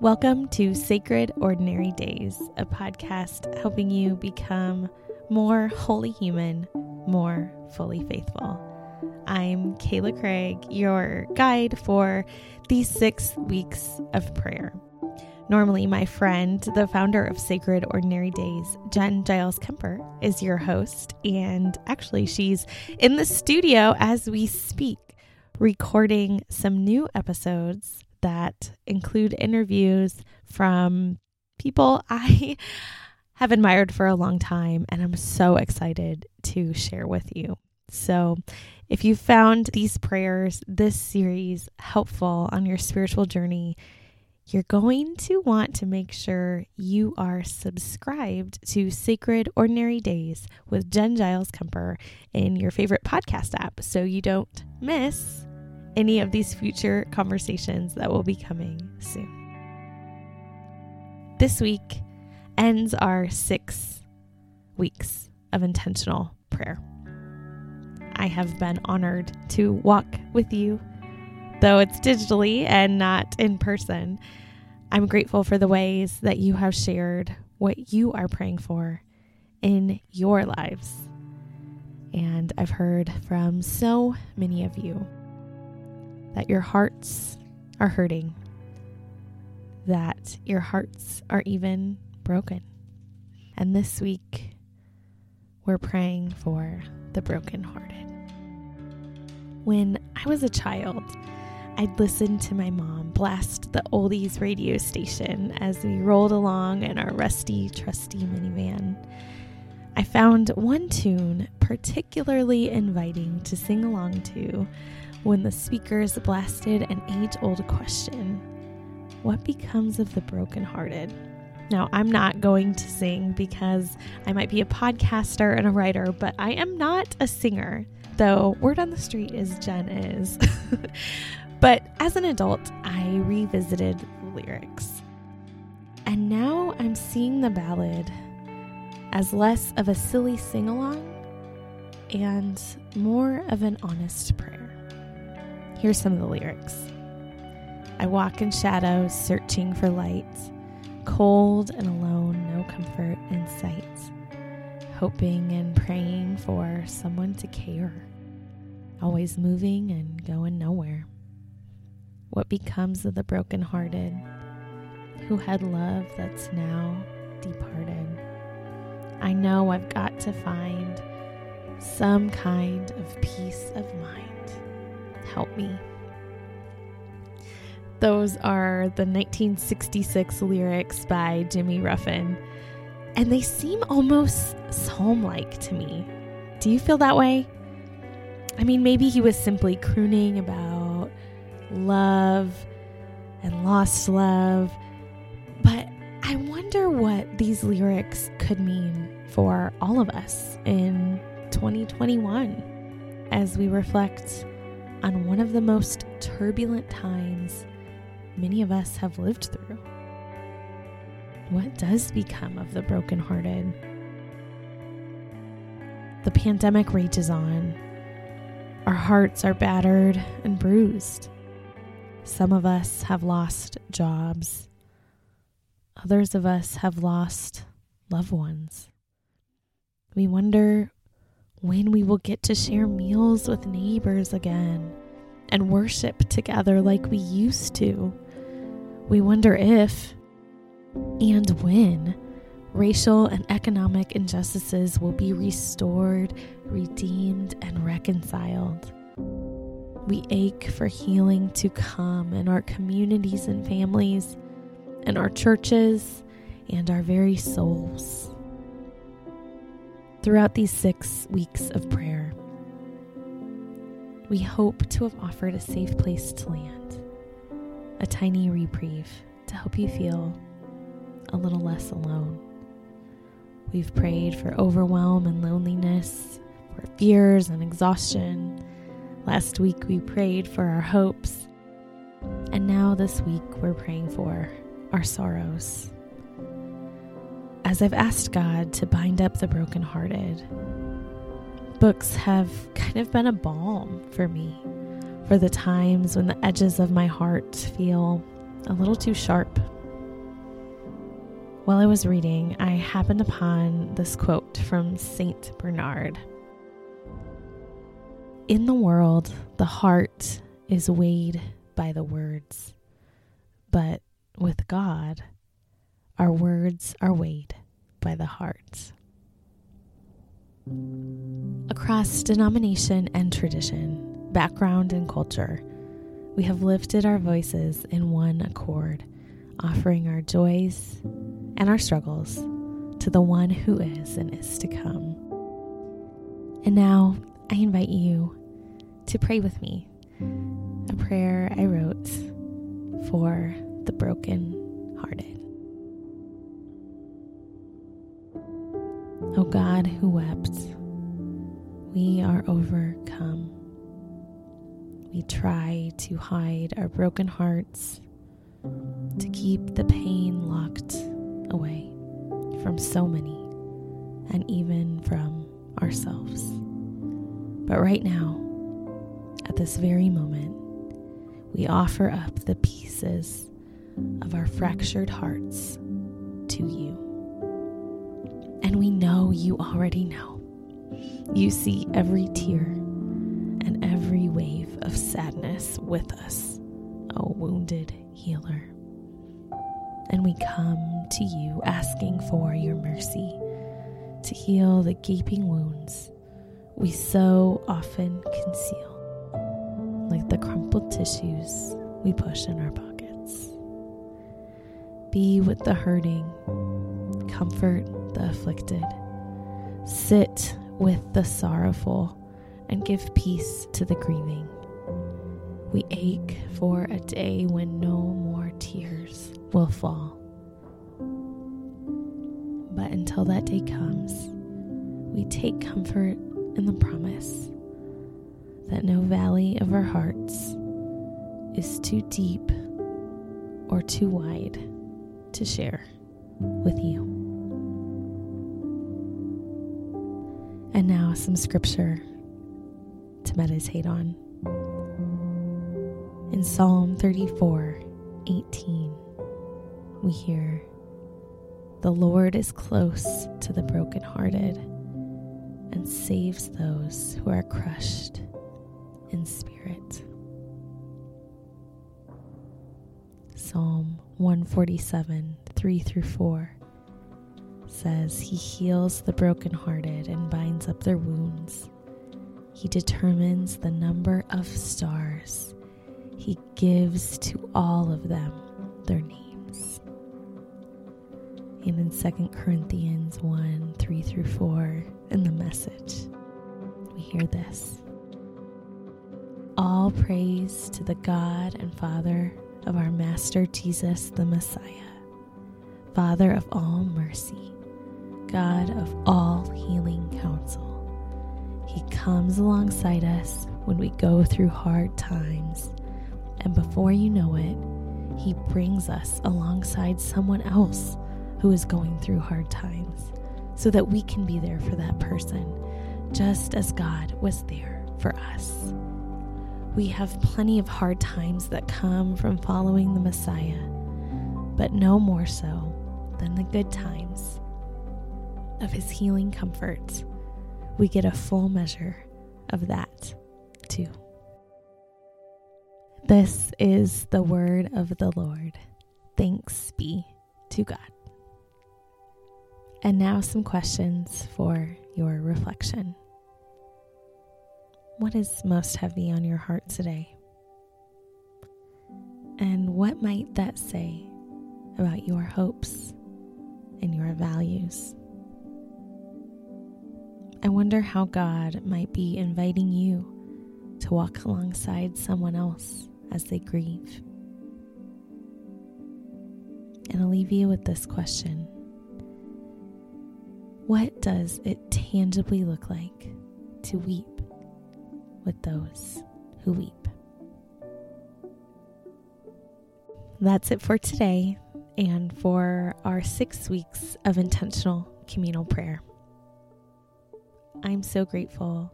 Welcome to Sacred Ordinary Days, a podcast helping you become more wholly human, more fully faithful. I'm Kayla Craig, your guide for these six weeks of prayer. Normally, my friend, the founder of Sacred Ordinary Days, Jenn Giles Kemper, is your host. And actually, she's in the studio as we speak, recording some new episodes that include interviews from people I have admired for a long time. And I'm so excited to share with you. So, if you found these prayers, this series helpful on your spiritual journey, you're going to want to make sure you are subscribed to Sacred Ordinary Days with Jenn Giles Kemper in your favorite podcast app so you don't miss any of these future conversations that will be coming soon. This week ends our six weeks of intentional prayer. I have been honored to walk with you though it's digitally and not in person. I'm grateful for the ways that you have shared what you are praying for in your lives. And I've heard from so many of you that your hearts are hurting, that your hearts are even broken. And this week, we're praying for the brokenhearted. When I was a child, I'd listen to my mom blast the oldies radio station as we rolled along in our rusty, trusty minivan. I found one tune particularly inviting to sing along to when the speakers blasted an age old question What becomes of the brokenhearted? Now, I'm not going to sing because I might be a podcaster and a writer, but I am not a singer, though word on the street is Jenn is. But as an adult, I revisited the lyrics. And now I'm seeing the ballad as less of a silly sing along and more of an honest prayer. Here's some of the lyrics I walk in shadows, searching for light, cold and alone, no comfort in sight, hoping and praying for someone to care, always moving and going nowhere. What becomes of the brokenhearted who had love that's now departed? I know I've got to find some kind of peace of mind. Help me. Those are the 1966 lyrics by Jimmy Ruffin, and they seem almost psalm like to me. Do you feel that way? I mean, maybe he was simply crooning about love and lost love. But I wonder what these lyrics could mean for all of us in 2021 as we reflect on one of the most turbulent times many of us have lived through. What does become of the brokenhearted? The pandemic rages on. Our hearts are battered and bruised. Some of us have lost jobs. Others of us have lost loved ones. We wonder when we will get to share meals with neighbors again and worship together like we used to. We wonder if and when racial and economic injustices will be restored, redeemed, and reconciled. We ache for healing to come in our communities and families, in our churches, and our very souls. Throughout these six weeks of prayer, we hope to have offered a safe place to land, a tiny reprieve to help you feel a little less alone. We've prayed for overwhelm and loneliness, for fears and exhaustion Last week we prayed for our hopes, and now this week we're praying for our sorrows. As I've asked God to bind up the brokenhearted, books have kind of been a balm for me for the times when the edges of my heart feel a little too sharp While I was reading, I happened upon this quote from Saint Bernard. In the world, the heart is weighed by the words, but with God, our words are weighed by the heart. Across denomination and tradition, background and culture, we have lifted our voices in one accord, offering our joys and our struggles to the one who is and is to come. And now I invite you to pray with me a prayer I wrote for the broken O God who wept, we are overcome. We try to hide our broken hearts, to keep the pain locked away from so many, and even from ourselves. But right now, at this very moment, we offer up the pieces of our fractured hearts to you. And we know you already know. You see every tear and every wave of sadness with us, O wounded healer. And we come to you asking for your mercy to heal the gaping wounds we so often conceal, like the crumpled tissues we push in our pockets. Be with the hurting, comfort the afflicted, sit with the sorrowful, and give peace to the grieving. We ache for a day when no more tears will fall. But until that day comes, we take comfort in the promise that no valley of our hearts is too deep or too wide to share with you. And now, some scripture to meditate on. In Psalm 34 18, we hear, The Lord is close to the brokenhearted and saves those who are crushed in spirit. Psalm 147 3 through 4 says, He heals the brokenhearted and binds up their wounds. He determines the number of stars. He gives to all of them their names. And in 2 Corinthians 1 3 through 4, in the message, we hear this All praise to the God and Father of our Master Jesus the Messiah, Father of all mercy, God of all healing counsel. He comes alongside us when we go through hard times, and before you know it, He brings us alongside someone else who is going through hard times so that we can be there for that person, just as God was there for us. We have plenty of hard times that come from following the Messiah, but no more so than the good times of his healing comforts. We get a full measure of that too. This is the word of the Lord. Thanks be to God. And now, some questions for your reflection. What is most heavy on your heart today? And what might that say about your hopes and your values? I wonder how God might be inviting you to walk alongside someone else as they grieve. And I'll leave you with this question What does it tangibly look like to weep with those who weep? That's it for today and for our six weeks of intentional communal prayer. I'm so grateful.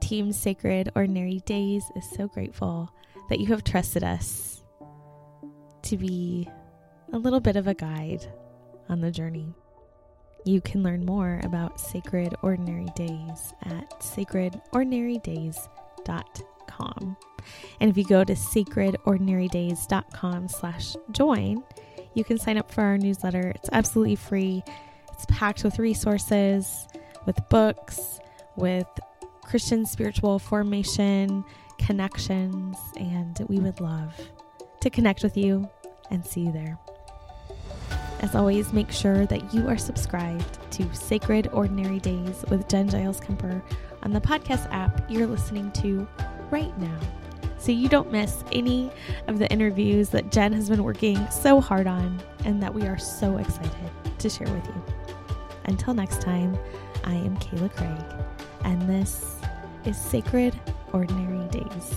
Team Sacred Ordinary Days is so grateful that you have trusted us to be a little bit of a guide on the journey. You can learn more about Sacred Ordinary Days at sacredordinarydays.com. And if you go to sacredordinarydays.com slash join, you can sign up for our newsletter. It's absolutely free. It's packed with resources, with books, with Christian spiritual formation, connections, and we would love to connect with you and see you there. As always, make sure that you are subscribed to Sacred Ordinary Days with Jenn Giles Kemper on the podcast app you're listening to right now so you don't miss any of the interviews that Jenn has been working so hard on and that we are so excited to share with you. Until next time, I am Kayla Craig, and this is Sacred Ordinary Days.